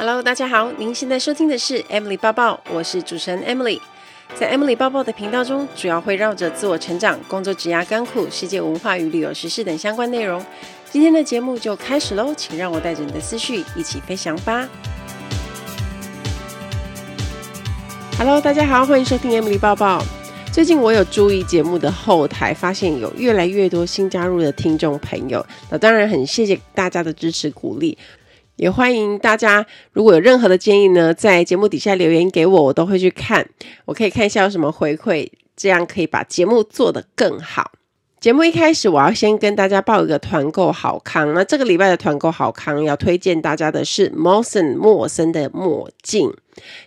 Hello，大家好，您现在收听的是 Emily 抱抱，我是主持人 Emily。在 Emily 抱抱的频道中，主要会绕着自我成长、工作、职涯、甘苦、世界文化与旅游时事等相关内容。今天的节目就开始喽，请让我带着你的思绪一起飞翔吧。Hello，大家好，欢迎收听 Emily 抱抱。最近我有注意节目的后台，发现有越来越多新加入的听众朋友，那当然很谢谢大家的支持鼓励。也欢迎大家，如果有任何的建议呢，在节目底下留言给我，我都会去看。我可以看一下有什么回馈，这样可以把节目做得更好。节目一开始，我要先跟大家报一个团购好康。那这个礼拜的团购好康，要推荐大家的是 Mosen 莫森的墨镜。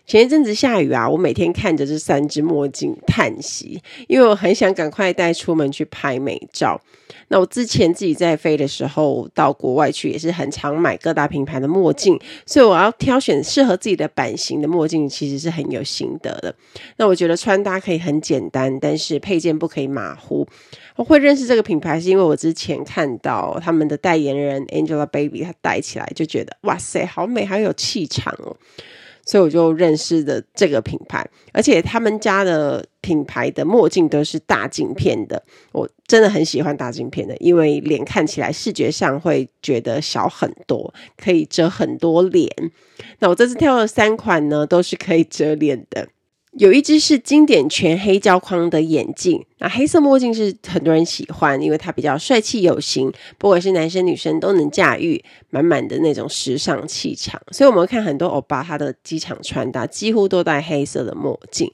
前一阵子下雨啊，我每天看着这三只墨镜叹息，因为我很想赶快带出门去拍美照。那我之前自己在飞的时候，到国外去也是很常买各大品牌的墨镜，所以我要挑选适合自己的版型的墨镜，其实是很有心得的。那我觉得穿搭可以很简单，但是配件不可以马虎。我会认识这个品牌，是因为我之前看到他们的代言人 Angelababy，她戴起来就觉得哇塞，好美，好有气场哦。所以我就认识的这个品牌，而且他们家的品牌的墨镜都是大镜片的，我真的很喜欢大镜片的，因为脸看起来视觉上会觉得小很多，可以遮很多脸。那我这次挑了三款呢，都是可以遮脸的。有一只是经典全黑胶框的眼镜，那黑色墨镜是很多人喜欢，因为它比较帅气有型，不管是男生女生都能驾驭，满满的那种时尚气场。所以我们看很多欧巴他的机场穿搭几乎都戴黑色的墨镜，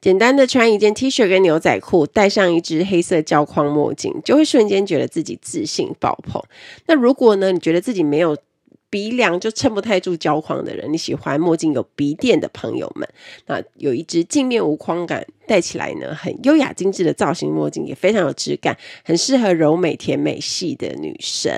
简单的穿一件 T 恤跟牛仔裤，戴上一只黑色胶框墨镜，就会瞬间觉得自己自信爆棚。那如果呢，你觉得自己没有鼻梁就撑不太住胶框的人，你喜欢墨镜有鼻垫的朋友们，那有一只镜面无框感，戴起来呢很优雅精致的造型墨镜，也非常有质感，很适合柔美甜美系的女生。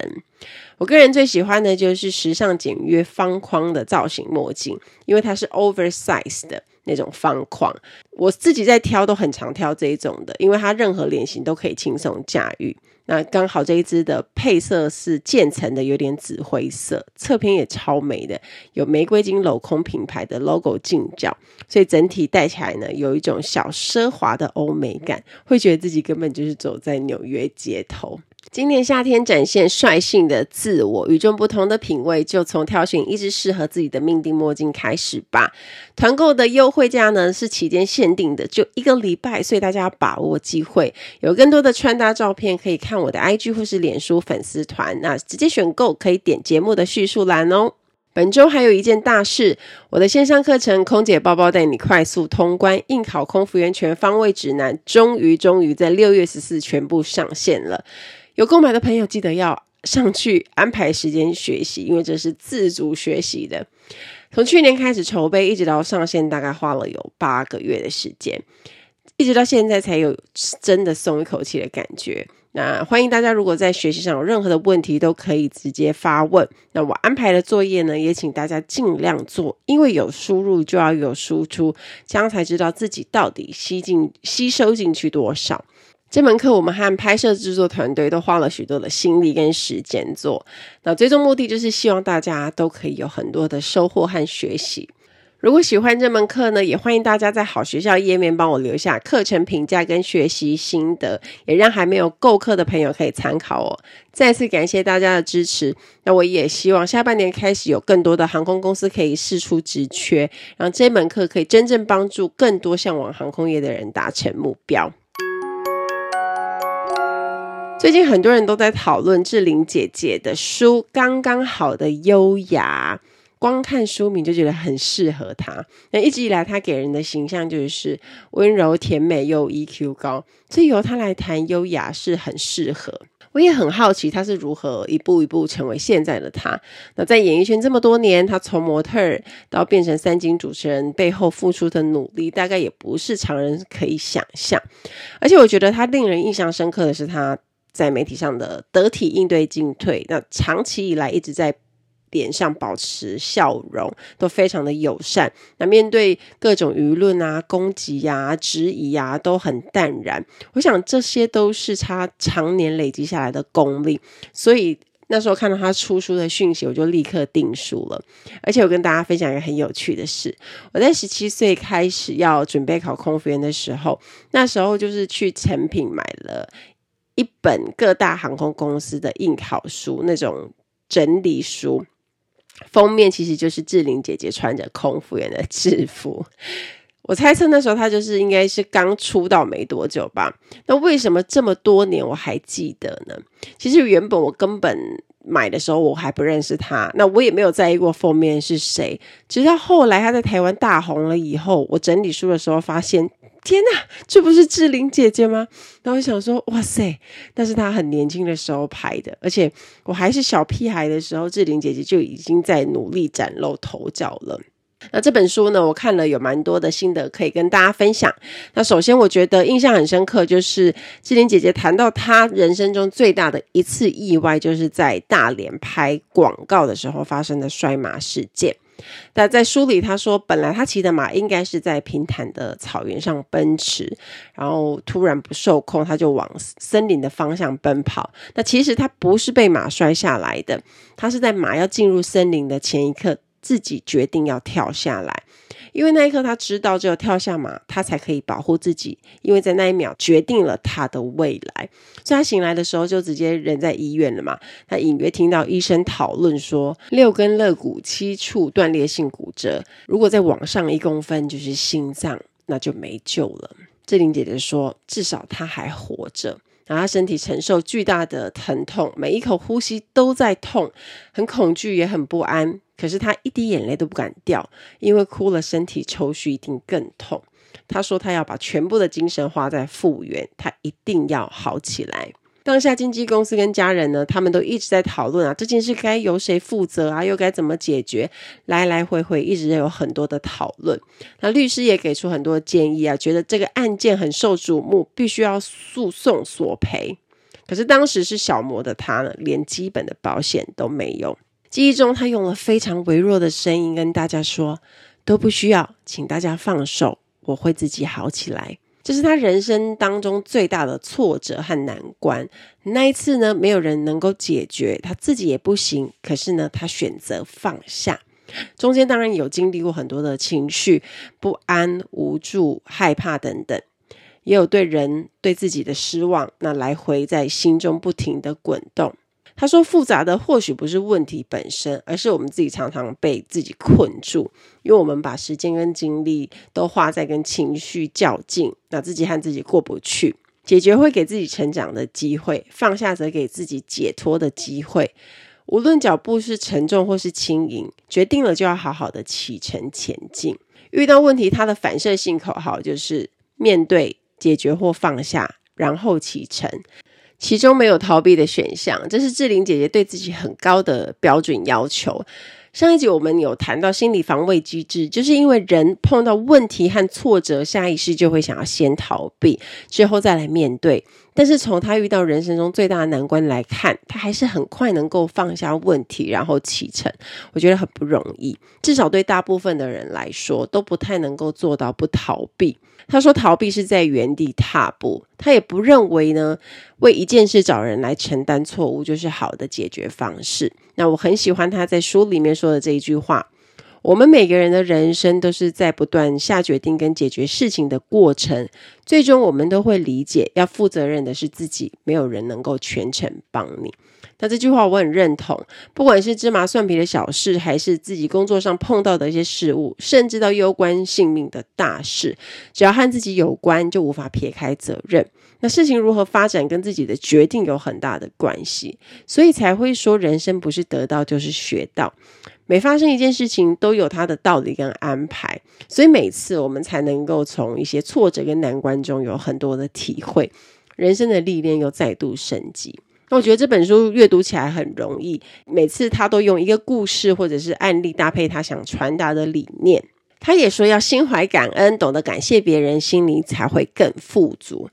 我个人最喜欢的就是时尚简约方框的造型墨镜，因为它是 oversize 的那种方框，我自己在挑都很常挑这一种的，因为它任何脸型都可以轻松驾驭。那刚好这一支的配色是渐层的，有点紫灰色，侧边也超美的，有玫瑰金镂空品牌的 logo 镜角，所以整体戴起来呢，有一种小奢华的欧美感，会觉得自己根本就是走在纽约街头。今年夏天展现率性的自我，与众不同的品味，就从挑选一支适合自己的命定墨镜开始吧。团购的优惠价呢是期间限定的，就一个礼拜，所以大家要把握机会。有更多的穿搭照片可以看我的 IG 或是脸书粉丝团，那直接选购可以点节目的叙述栏哦。本周还有一件大事，我的线上课程《空姐包包带你快速通关应考空服员全方位指南》，终于终于在六月十四全部上线了。有购买的朋友记得要上去安排时间学习，因为这是自主学习的。从去年开始筹备，一直到上线，大概花了有八个月的时间，一直到现在才有真的松一口气的感觉。那欢迎大家，如果在学习上有任何的问题，都可以直接发问。那我安排的作业呢，也请大家尽量做，因为有输入就要有输出，这样才知道自己到底吸进吸收进去多少。这门课我们和拍摄制作团队都花了许多的心力跟时间做，那最终目的就是希望大家都可以有很多的收获和学习。如果喜欢这门课呢，也欢迎大家在好学校页面帮我留下课程评价跟学习心得，也让还没有购课的朋友可以参考哦。再次感谢大家的支持，那我也希望下半年开始有更多的航空公司可以释出职缺，让这门课可以真正帮助更多向往航空业的人达成目标。最近很多人都在讨论志玲姐姐的书《刚刚好的优雅》，光看书名就觉得很适合她。那一直以来，她给人的形象就是温柔甜美又 EQ 高，所以由她来谈优雅是很适合。我也很好奇她是如何一步一步成为现在的她。那在演艺圈这么多年，她从模特儿到变成三金主持人，背后付出的努力，大概也不是常人可以想象。而且我觉得她令人印象深刻的是她。在媒体上的得体应对进退，那长期以来一直在脸上保持笑容，都非常的友善。那面对各种舆论啊、攻击呀、啊、质疑呀、啊，都很淡然。我想这些都是他常年累积下来的功力，所以那时候看到他出书的讯息，我就立刻订书了。而且我跟大家分享一个很有趣的事：我在十七岁开始要准备考空服员的时候，那时候就是去诚品买了一本各大航空公司的应考书，那种整理书，封面其实就是志玲姐姐穿着空服员的制服。我猜测那时候他就是应该是刚出道没多久吧。那为什么这么多年我还记得呢？其实原本我根本买的时候我还不认识他，那我也没有在意过封面是谁。直到后来他在台湾大红了以后，我整理书的时候发现，天哪，这不是志玲姐姐吗？然后我想说，哇塞，但是她很年轻的时候拍的，而且我还是小屁孩的时候，志玲姐姐就已经在努力崭露头角了。那这本书呢，我看了有蛮多的心得可以跟大家分享。那首先，我觉得印象很深刻，就是志玲姐姐谈到她人生中最大的一次意外，就是在大连拍广告的时候发生的摔马事件。那在书里，他说，本来他骑的马应该是在平坦的草原上奔驰，然后突然不受控，他就往森林的方向奔跑。那其实他不是被马摔下来的，他是在马要进入森林的前一刻。自己决定要跳下来，因为那一刻他知道，只有跳下马，他才可以保护自己。因为在那一秒决定了他的未来，所以他醒来的时候就直接人在医院了嘛。他隐约听到医生讨论说，六根肋骨七处断裂性骨折，如果再往上一公分就是心脏，那就没救了。志玲姐姐说，至少他还活着。然后他身体承受巨大的疼痛，每一口呼吸都在痛，很恐惧也很不安。可是他一滴眼泪都不敢掉，因为哭了身体抽搐一定更痛。他说他要把全部的精神花在复原，他一定要好起来。当下经纪公司跟家人呢，他们都一直在讨论啊，这件事该由谁负责啊，又该怎么解决？来来回回一直有很多的讨论。那律师也给出很多建议啊，觉得这个案件很受瞩目，必须要诉讼索赔。可是当时是小模的他呢，连基本的保险都没有。记忆中，他用了非常微弱的声音跟大家说：“都不需要，请大家放手，我会自己好起来。”这是他人生当中最大的挫折和难关。那一次呢，没有人能够解决，他自己也不行。可是呢，他选择放下。中间当然有经历过很多的情绪，不安、无助、害怕等等，也有对人、对自己的失望，那来回在心中不停地滚动。他说：“复杂的或许不是问题本身，而是我们自己常常被自己困住，因为我们把时间跟精力都花在跟情绪较劲，那自己和自己过不去。解决会给自己成长的机会，放下则给自己解脱的机会。无论脚步是沉重或是轻盈，决定了就要好好的启程前进。遇到问题，他的反射性口号就是面对、解决或放下，然后启程。”其中没有逃避的选项，这是志玲姐姐对自己很高的标准要求。上一集我们有谈到心理防卫机制，就是因为人碰到问题和挫折，下意识就会想要先逃避，之后再来面对。但是从他遇到人生中最大的难关来看，他还是很快能够放下问题，然后启程。我觉得很不容易，至少对大部分的人来说，都不太能够做到不逃避。他说：“逃避是在原地踏步。”他也不认为呢，为一件事找人来承担错误就是好的解决方式。那我很喜欢他在书里面说的这一句话：“我们每个人的人生都是在不断下决定跟解决事情的过程，最终我们都会理解，要负责任的是自己，没有人能够全程帮你。”那这句话我很认同，不管是芝麻蒜皮的小事，还是自己工作上碰到的一些事物，甚至到攸关性命的大事，只要和自己有关，就无法撇开责任。那事情如何发展，跟自己的决定有很大的关系，所以才会说人生不是得到就是学到。每发生一件事情，都有它的道理跟安排，所以每次我们才能够从一些挫折跟难关中有很多的体会，人生的历练又再度升级。我觉得这本书阅读起来很容易，每次他都用一个故事或者是案例搭配他想传达的理念。他也说要心怀感恩，懂得感谢别人，心里才会更富足。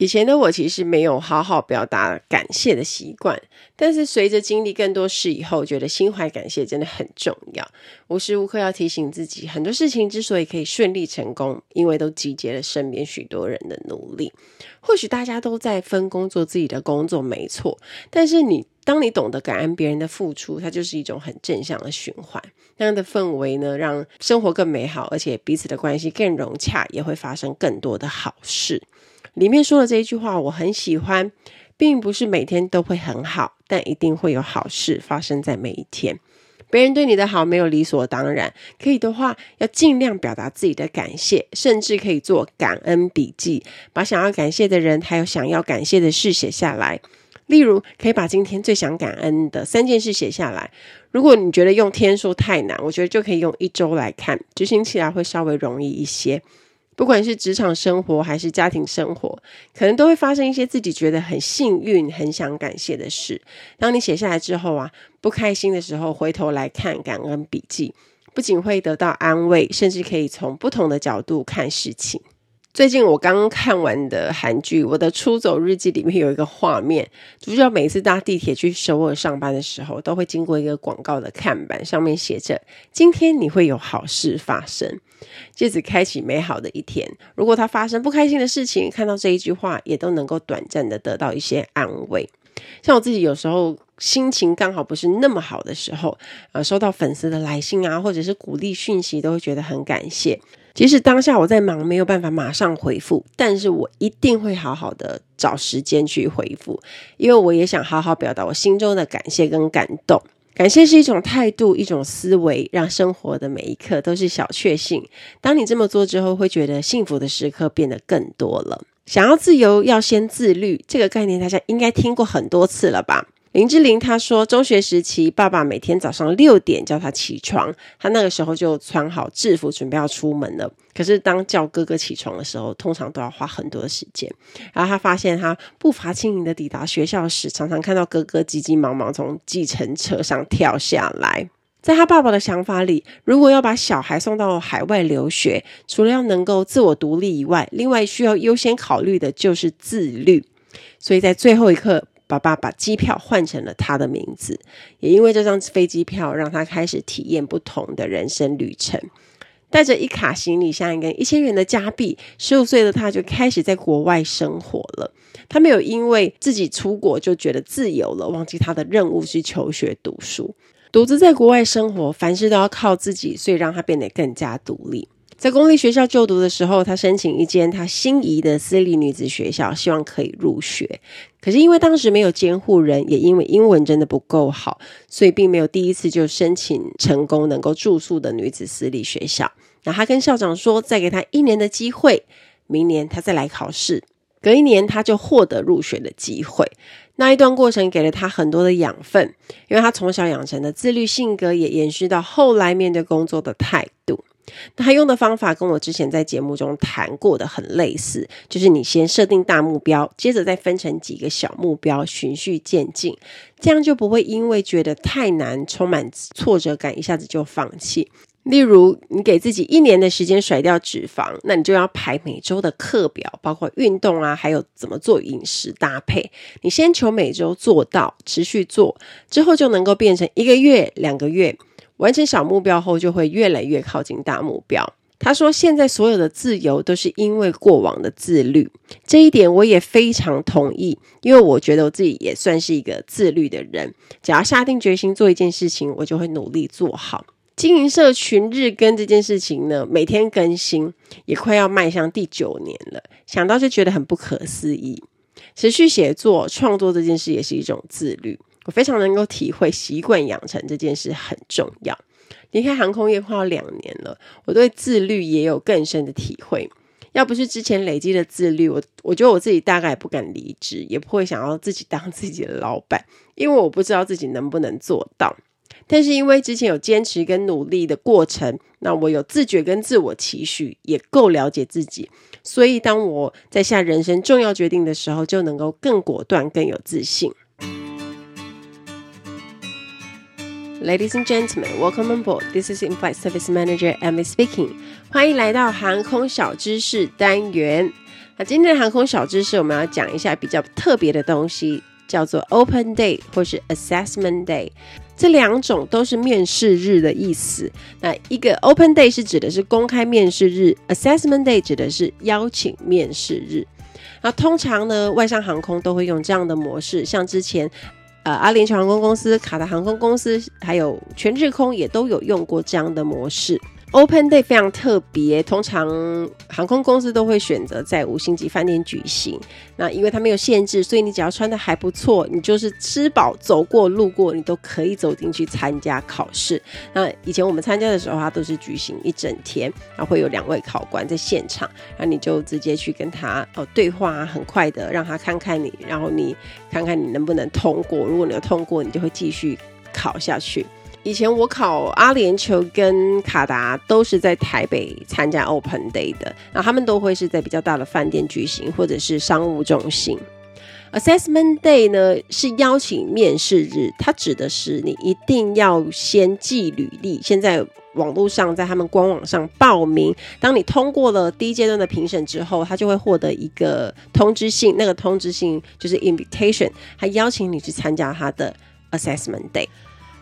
以前的我其实没有好好表达感谢的习惯，但是随着经历更多事以后，觉得心怀感谢真的很重要。无时无刻要提醒自己，很多事情之所以可以顺利成功，因为都集结了身边许多人的努力。或许大家都在分工做自己的工作，没错，但是你当你懂得感恩别人的付出，它就是一种很正向的循环。那样的氛围呢，让生活更美好，而且彼此的关系更融洽，也会发生更多的好事。里面说的这一句话我很喜欢，并不是每天都会很好，但一定会有好事发生在每一天。别人对你的好没有理所当然，可以的话要尽量表达自己的感谢，甚至可以做感恩笔记，把想要感谢的人还有想要感谢的事写下来。例如，可以把今天最想感恩的三件事写下来。如果你觉得用天数太难，我觉得就可以用一周来看，执行起来会稍微容易一些。不管是职场生活还是家庭生活，可能都会发生一些自己觉得很幸运、很想感谢的事。当你写下来之后啊，不开心的时候回头来看感恩笔记，不仅会得到安慰，甚至可以从不同的角度看事情。最近我刚看完的韩剧《我的出走日记》里面有一个画面，主角每次搭地铁去首尔上班的时候，都会经过一个广告的看板，上面写着“今天你会有好事发生，借此开启美好的一天”。如果他发生不开心的事情，看到这一句话，也都能够短暂的得到一些安慰。像我自己有时候心情刚好不是那么好的时候，呃，收到粉丝的来信啊，或者是鼓励讯息，都会觉得很感谢。即使当下我在忙，没有办法马上回复，但是我一定会好好的找时间去回复，因为我也想好好表达我心中的感谢跟感动。感谢是一种态度，一种思维，让生活的每一刻都是小确幸。当你这么做之后，会觉得幸福的时刻变得更多了。想要自由，要先自律，这个概念大家应该听过很多次了吧？林志玲她说，中学时期，爸爸每天早上六点叫她起床，她那个时候就穿好制服，准备要出门了。可是当叫哥哥起床的时候，通常都要花很多的时间。然后她发现，她步伐轻盈的抵达学校时，常常看到哥哥急急忙忙从计程车上跳下来。在他爸爸的想法里，如果要把小孩送到海外留学，除了要能够自我独立以外，另外需要优先考虑的就是自律。所以在最后一刻，爸爸把机票换成了他的名字，也因为这张飞机票，让他开始体验不同的人生旅程。带着一卡行李箱跟一千元的加币，十五岁的他就开始在国外生活了。他没有因为自己出国就觉得自由了，忘记他的任务是求学读书。独自在国外生活，凡事都要靠自己，所以让他变得更加独立。在公立学校就读的时候，他申请一间他心仪的私立女子学校，希望可以入学。可是因为当时没有监护人，也因为英文真的不够好，所以并没有第一次就申请成功能够住宿的女子私立学校。那他跟校长说，再给他一年的机会，明年他再来考试。隔一年，他就获得入学的机会。那一段过程给了他很多的养分，因为他从小养成的自律性格，也延续到后来面对工作的态度。那他用的方法跟我之前在节目中谈过的很类似，就是你先设定大目标，接着再分成几个小目标，循序渐进，这样就不会因为觉得太难，充满挫折感，一下子就放弃。例如，你给自己一年的时间甩掉脂肪，那你就要排每周的课表，包括运动啊，还有怎么做饮食搭配。你先求每周做到，持续做，之后就能够变成一个月、两个月。完成小目标后，就会越来越靠近大目标。他说：“现在所有的自由都是因为过往的自律，这一点我也非常同意。因为我觉得我自己也算是一个自律的人。只要下定决心做一件事情，我就会努力做好。经营社群日更这件事情呢，每天更新，也快要迈向第九年了。想到就觉得很不可思议。持续写作、创作这件事也是一种自律。”我非常能够体会习惯养成这件事很重要。离开航空业快要两年了，我对自律也有更深的体会。要不是之前累积的自律，我我觉得我自己大概也不敢离职，也不会想要自己当自己的老板，因为我不知道自己能不能做到。但是因为之前有坚持跟努力的过程，那我有自觉跟自我期许，也够了解自己，所以当我在下人生重要决定的时候，就能够更果断、更有自信。Ladies and gentlemen, welcome on board. This is In-flight Service Manager Emily speaking. 欢迎来到航空小知识单元。那今天的航空小知识，我们要讲一下比较特别的东西，叫做 Open Day 或是 Assessment Day。这两种都是面试日的意思。那一个 Open Day 是指的是公开面试日，Assessment Day 指的是邀请面试日。那通常呢，外商航空都会用这样的模式，像之前呃阿联酋航空公司、卡达航空公司，还有全日空也都有用过这样的模式。Open Day 非常特别，通常航空公司都会选择在五星级饭店举行。那因为它没有限制，所以你只要穿的还不错，你就是吃饱走过路过，你都可以走进去参加考试。那以前我们参加的时候，它都是举行一整天，然后会有两位考官在现场，然后你就直接去跟他哦对话，很快的让他看看你，然后你看看你能不能通过。如果你有通过，你就会继续考下去。以前我考阿联酋跟卡达都是在台北参加 Open Day 的，那他们都会是在比较大的饭店举行，或者是商务中心。Assessment Day 呢是邀请面试日，它指的是你一定要先寄履历，先在网络上在他们官网上报名。当你通过了第一阶段的评审之后，他就会获得一个通知信，那个通知信就是 Invitation，还邀请你去参加他的 Assessment Day。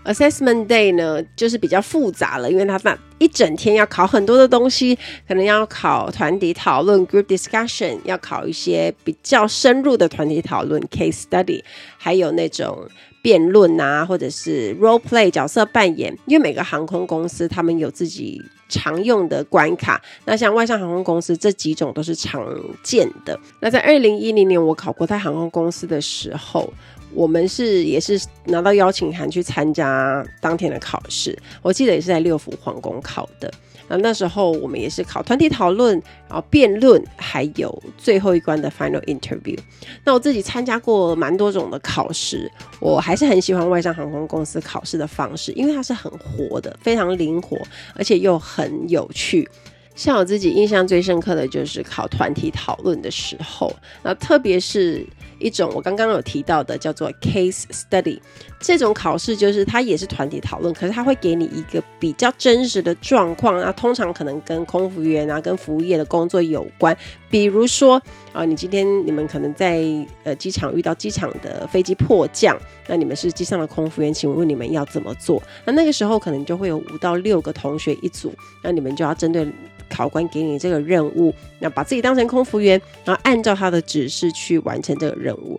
Assessment Day 呢，就是比较复杂了，因为它那一整天要考很多的东西，可能要考团体讨论 （group discussion），要考一些比较深入的团体讨论 （case study），还有那种辩论啊，或者是 role play 角色扮演。因为每个航空公司他们有自己常用的关卡，那像外商航空公司这几种都是常见的。那在二零一零年我考国泰航空公司的时候。我们是也是拿到邀请函去参加当天的考试，我记得也是在六福皇宫考的。那那时候我们也是考团体讨论，然后辩论，还有最后一关的 final interview。那我自己参加过蛮多种的考试，我还是很喜欢外商航空公司考试的方式，因为它是很活的，非常灵活，而且又很有趣。像我自己印象最深刻的就是考团体讨论的时候，那特别是一种我刚刚有提到的叫做 case study 这种考试，就是它也是团体讨论，可是它会给你一个比较真实的状况，那通常可能跟空服员啊、跟服务业的工作有关。比如说啊，你今天你们可能在呃机场遇到机场的飞机迫降，那你们是机上的空服员，请问你们要怎么做？那那个时候可能就会有五到六个同学一组，那你们就要针对。考官给你这个任务，那把自己当成空服员，然后按照他的指示去完成这个任务。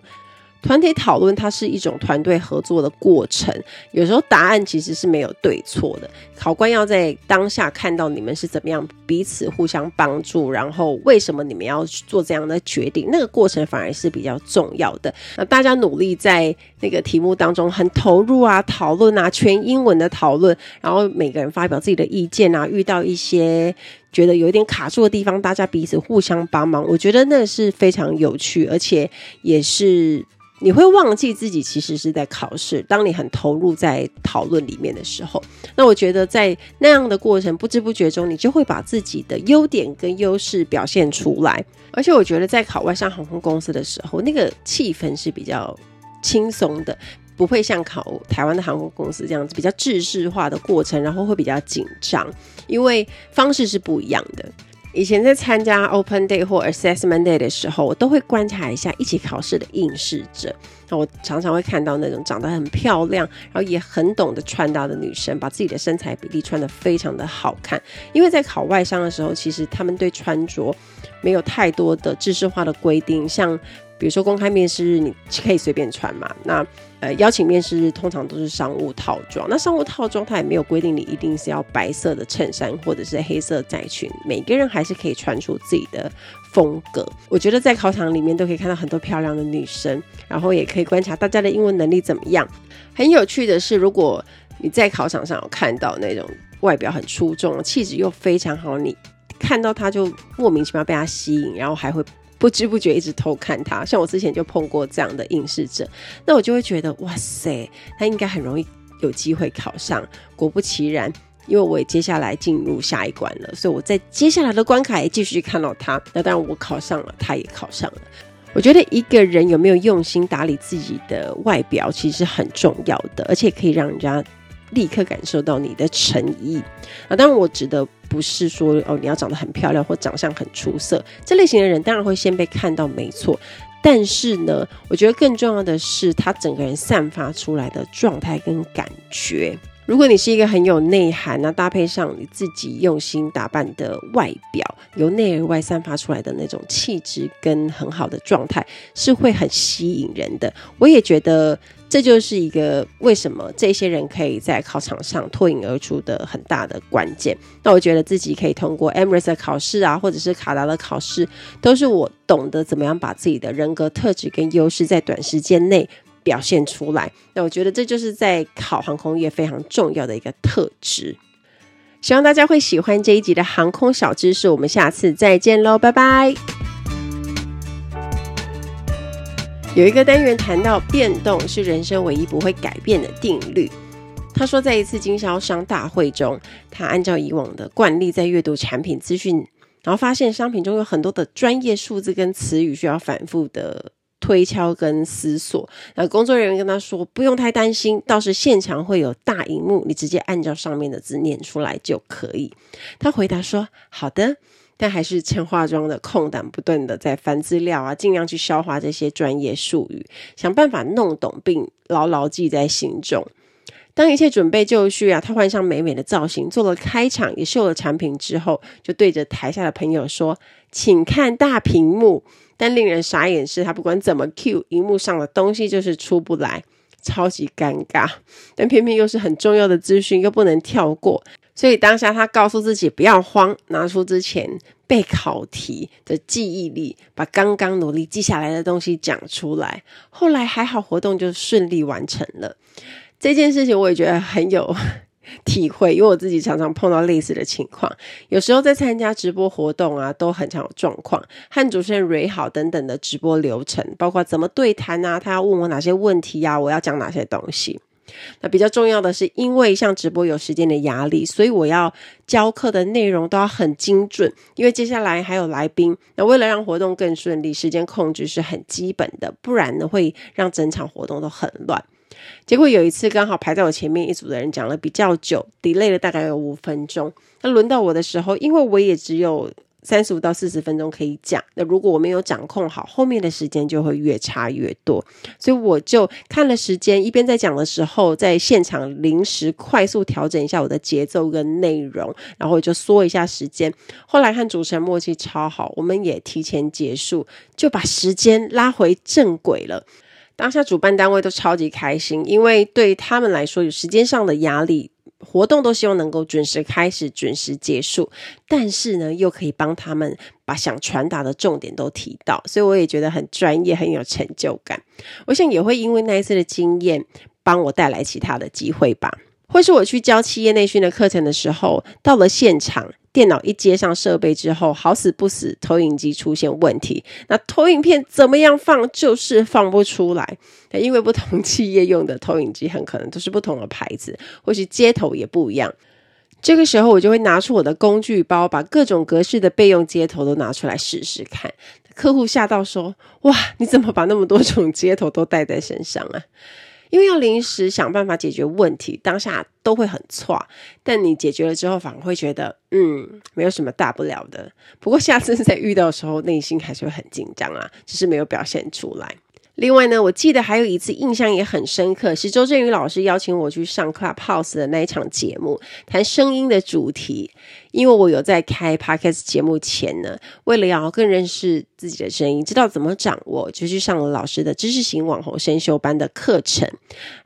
团体讨论它是一种团队合作的过程，有时候答案其实是没有对错的。考官要在当下看到你们是怎么样彼此互相帮助，然后为什么你们要做这样的决定，那个过程反而是比较重要的。那大家努力在那个题目当中很投入啊，讨论啊，全英文的讨论，然后每个人发表自己的意见啊，遇到一些觉得有一点卡住的地方，大家彼此互相帮忙，我觉得那是非常有趣，而且也是。你会忘记自己其实是在考试。当你很投入在讨论里面的时候，那我觉得在那样的过程，不知不觉中，你就会把自己的优点跟优势表现出来。而且我觉得在考外商航空公司的时候，那个气氛是比较轻松的，不会像考台湾的航空公司这样子比较制式化的过程，然后会比较紧张，因为方式是不一样的。以前在参加 Open Day 或 Assessment Day 的时候，我都会观察一下一起考试的应试者。那我常常会看到那种长得很漂亮，然后也很懂得穿搭的女生，把自己的身材比例穿得非常的好看。因为在考外商的时候，其实他们对穿着没有太多的制式化的规定，像。比如说公开面试日，你可以随便穿嘛。那呃，邀请面试日通常都是商务套装。那商务套装它也没有规定你一定是要白色的衬衫或者是黑色窄裙，每个人还是可以穿出自己的风格。我觉得在考场里面都可以看到很多漂亮的女生，然后也可以观察大家的英文能力怎么样。很有趣的是，如果你在考场上有看到那种外表很出众、气质又非常好，你看到他就莫名其妙被他吸引，然后还会。不知不觉一直偷看他，像我之前就碰过这样的应试者，那我就会觉得哇塞，他应该很容易有机会考上。果不其然，因为我也接下来进入下一关了，所以我在接下来的关卡也继续看到他。那当然我考上了，他也考上了。我觉得一个人有没有用心打理自己的外表，其实很重要的，而且可以让人家立刻感受到你的诚意。啊，当然我指的不是说哦，你要长得很漂亮或长相很出色，这类型的人当然会先被看到，没错。但是呢，我觉得更重要的是他整个人散发出来的状态跟感觉。如果你是一个很有内涵，那搭配上你自己用心打扮的外表，由内而外散发出来的那种气质跟很好的状态，是会很吸引人的。我也觉得这就是一个为什么这些人可以在考场上脱颖而出的很大的关键。那我觉得自己可以通过 e m r s 的考试啊，或者是卡达的考试，都是我懂得怎么样把自己的人格特质跟优势在短时间内。表现出来，那我觉得这就是在考航空业非常重要的一个特质。希望大家会喜欢这一集的航空小知识，我们下次再见喽，拜拜。有一个单元谈到变动是人生唯一不会改变的定律。他说，在一次经销商大会中，他按照以往的惯例在阅读产品资讯，然后发现商品中有很多的专业数字跟词语需要反复的。推敲跟思索，那工作人员跟他说：“不用太担心，倒是现场会有大荧幕，你直接按照上面的字念出来就可以。”他回答说：“好的。”但还是趁化妆的空档，不断的在翻资料啊，尽量去消化这些专业术语，想办法弄懂并牢牢记在心中。当一切准备就绪啊，他换上美美的造型，做了开场，也秀了产品之后，就对着台下的朋友说：“请看大屏幕。”但令人傻眼是，他不管怎么 cue，荧幕上的东西就是出不来，超级尴尬。但偏偏又是很重要的资讯，又不能跳过，所以当下他告诉自己不要慌，拿出之前备考题的记忆力，把刚刚努力记下来的东西讲出来。后来还好，活动就顺利完成了。这件事情我也觉得很有。体会，因为我自己常常碰到类似的情况，有时候在参加直播活动啊，都很常有状况，和主持人蕊好等等的直播流程，包括怎么对谈啊，他要问我哪些问题呀、啊，我要讲哪些东西。那比较重要的是，因为像直播有时间的压力，所以我要教课的内容都要很精准，因为接下来还有来宾。那为了让活动更顺利，时间控制是很基本的，不然呢会让整场活动都很乱。结果有一次刚好排在我前面一组的人讲了比较久，delay 了大概有五分钟。那轮到我的时候，因为我也只有三十五到四十分钟可以讲，那如果我没有掌控好，后面的时间就会越差越多。所以我就看了时间，一边在讲的时候，在现场临时快速调整一下我的节奏跟内容，然后就缩一下时间。后来和主持人默契超好，我们也提前结束，就把时间拉回正轨了。当下主办单位都超级开心，因为对他们来说有时间上的压力，活动都希望能够准时开始、准时结束，但是呢，又可以帮他们把想传达的重点都提到，所以我也觉得很专业、很有成就感。我想也会因为那一次的经验，帮我带来其他的机会吧。或是我去教企业内训的课程的时候，到了现场。电脑一接上设备之后，好死不死，投影机出现问题。那投影片怎么样放，就是放不出来。因为不同企业用的投影机很可能都是不同的牌子，或是接头也不一样。这个时候，我就会拿出我的工具包，把各种格式的备用接头都拿出来试试看。客户吓到说：“哇，你怎么把那么多种接头都带在身上啊？”因为要临时想办法解决问题，当下都会很错，但你解决了之后，反而会觉得，嗯，没有什么大不了的。不过下次再遇到的时候，内心还是会很紧张啊，只是没有表现出来。另外呢，我记得还有一次印象也很深刻，是周正宇老师邀请我去上 Clubhouse 的那一场节目，谈声音的主题。因为我有在开 Podcast 节目前呢，为了要更认识自己的声音，知道怎么掌握，就去上了老师的知识型网红声修班的课程。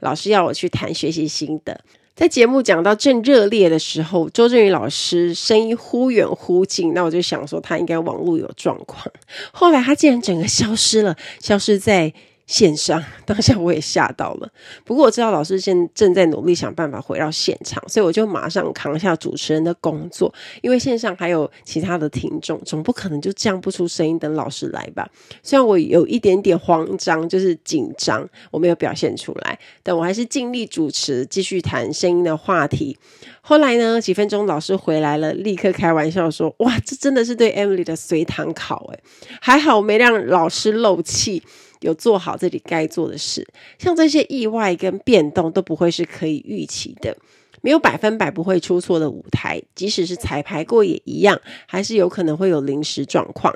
老师要我去谈学习心得。在节目讲到正热烈的时候，周正宇老师声音忽远忽近，那我就想说他应该网络有状况。后来他竟然整个消失了，消失在。线上 当下我也吓到了，不过我知道老师现正在努力想办法回到现场，所以我就马上扛下主持人的工作。因为线上还有其他的听众，总不可能就这样不出声音等老师来吧？虽然我有一点点慌张，就是紧张，我没有表现出来，但我还是尽力主持，继续谈声音的话题。后来呢，几分钟老师回来了，立刻开玩笑说：“哇，这真的是对 Emily 的随堂考诶，还好没让老师漏气。”有做好自己该做的事，像这些意外跟变动都不会是可以预期的。没有百分百不会出错的舞台，即使是彩排过也一样，还是有可能会有临时状况。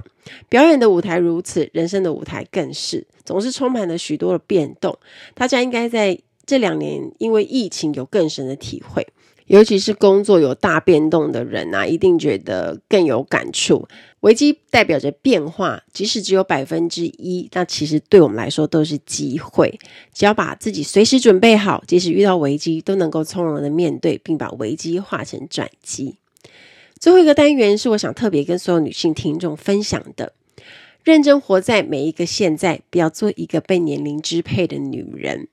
表演的舞台如此，人生的舞台更是，总是充满了许多的变动。大家应该在这两年因为疫情有更深的体会。尤其是工作有大变动的人啊，一定觉得更有感触。危机代表着变化，即使只有百分之一，那其实对我们来说都是机会。只要把自己随时准备好，即使遇到危机，都能够从容的面对，并把危机化成转机。最后一个单元是我想特别跟所有女性听众分享的：认真活在每一个现在，不要做一个被年龄支配的女人。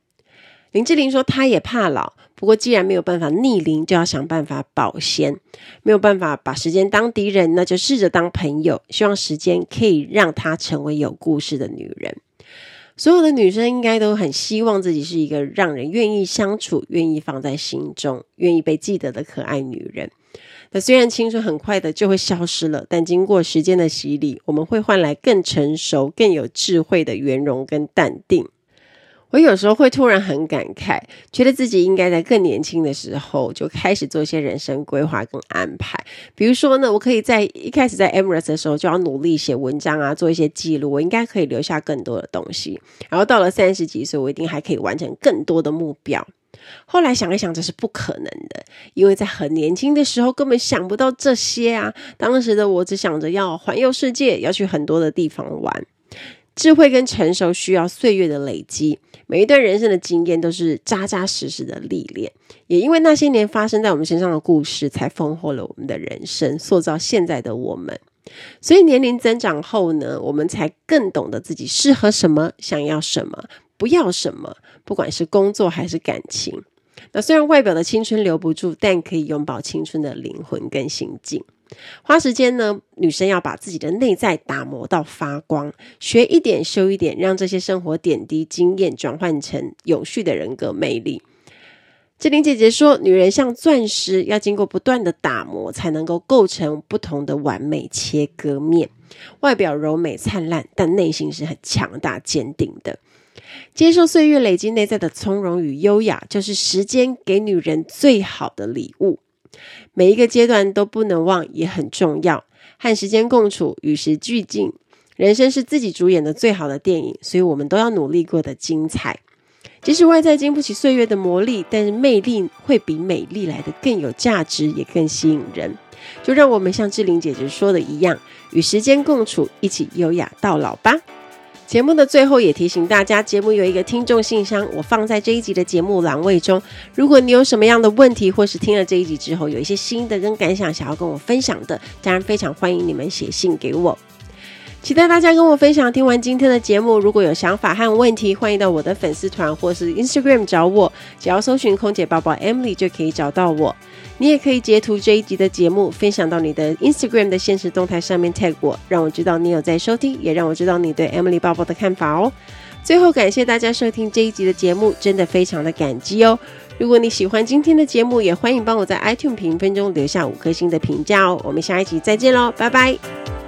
林志玲说：“她也怕老，不过既然没有办法逆龄，就要想办法保鲜。没有办法把时间当敌人，那就试着当朋友。希望时间可以让她成为有故事的女人。所有的女生应该都很希望自己是一个让人愿意相处、愿意放在心中、愿意被记得的可爱女人。那虽然青春很快的就会消失了，但经过时间的洗礼，我们会换来更成熟、更有智慧的圆融跟淡定。”我有时候会突然很感慨，觉得自己应该在更年轻的时候就开始做一些人生规划跟安排。比如说呢，我可以在一开始在 Emirates 的时候就要努力写文章啊，做一些记录，我应该可以留下更多的东西。然后到了三十几岁，我一定还可以完成更多的目标。后来想一想，这是不可能的，因为在很年轻的时候根本想不到这些啊。当时的我只想着要环游世界，要去很多的地方玩。智慧跟成熟需要岁月的累积，每一段人生的经验都是扎扎实实的历练。也因为那些年发生在我们身上的故事，才丰厚了我们的人生，塑造现在的我们。所以年龄增长后呢，我们才更懂得自己适合什么，想要什么，不要什么。不管是工作还是感情，那虽然外表的青春留不住，但可以拥抱青春的灵魂跟心境。花时间呢，女生要把自己的内在打磨到发光，学一点修一点，让这些生活点滴经验转换成永续的人格魅力。志玲姐姐说，女人像钻石，要经过不断的打磨，才能够构成不同的完美切割面。外表柔美灿烂，但内心是很强大坚定的。接受岁月累积内在的从容与优雅，就是时间给女人最好的礼物。每一个阶段都不能忘，也很重要。和时间共处，与时俱进。人生是自己主演的最好的电影，所以我们都要努力过得精彩。即使外在经不起岁月的磨砺，但是魅力会比美丽来得更有价值，也更吸引人。就让我们像志玲姐姐说的一样，与时间共处，一起优雅到老吧。节目的最后也提醒大家，节目有一个听众信箱，我放在这一集的节目栏位中。如果你有什么样的问题，或是听了这一集之后有一些新的跟感想想要跟我分享的，当然非常欢迎你们写信给我。期待大家跟我分享。听完今天的节目，如果有想法和问题，欢迎到我的粉丝团或是 Instagram 找我，只要搜寻“空姐报报 Emily” 就可以找到我。你也可以截图这一集的节目，分享到你的 Instagram 的现实动态上面 tag 我，让我知道你有在收听，也让我知道你对 Emily 报报的看法哦。最后，感谢大家收听这一集的节目，真的非常的感激哦。如果你喜欢今天的节目，也欢迎帮我在 iTunes 评分中留下五颗星的评价哦。我们下一集再见喽，拜拜。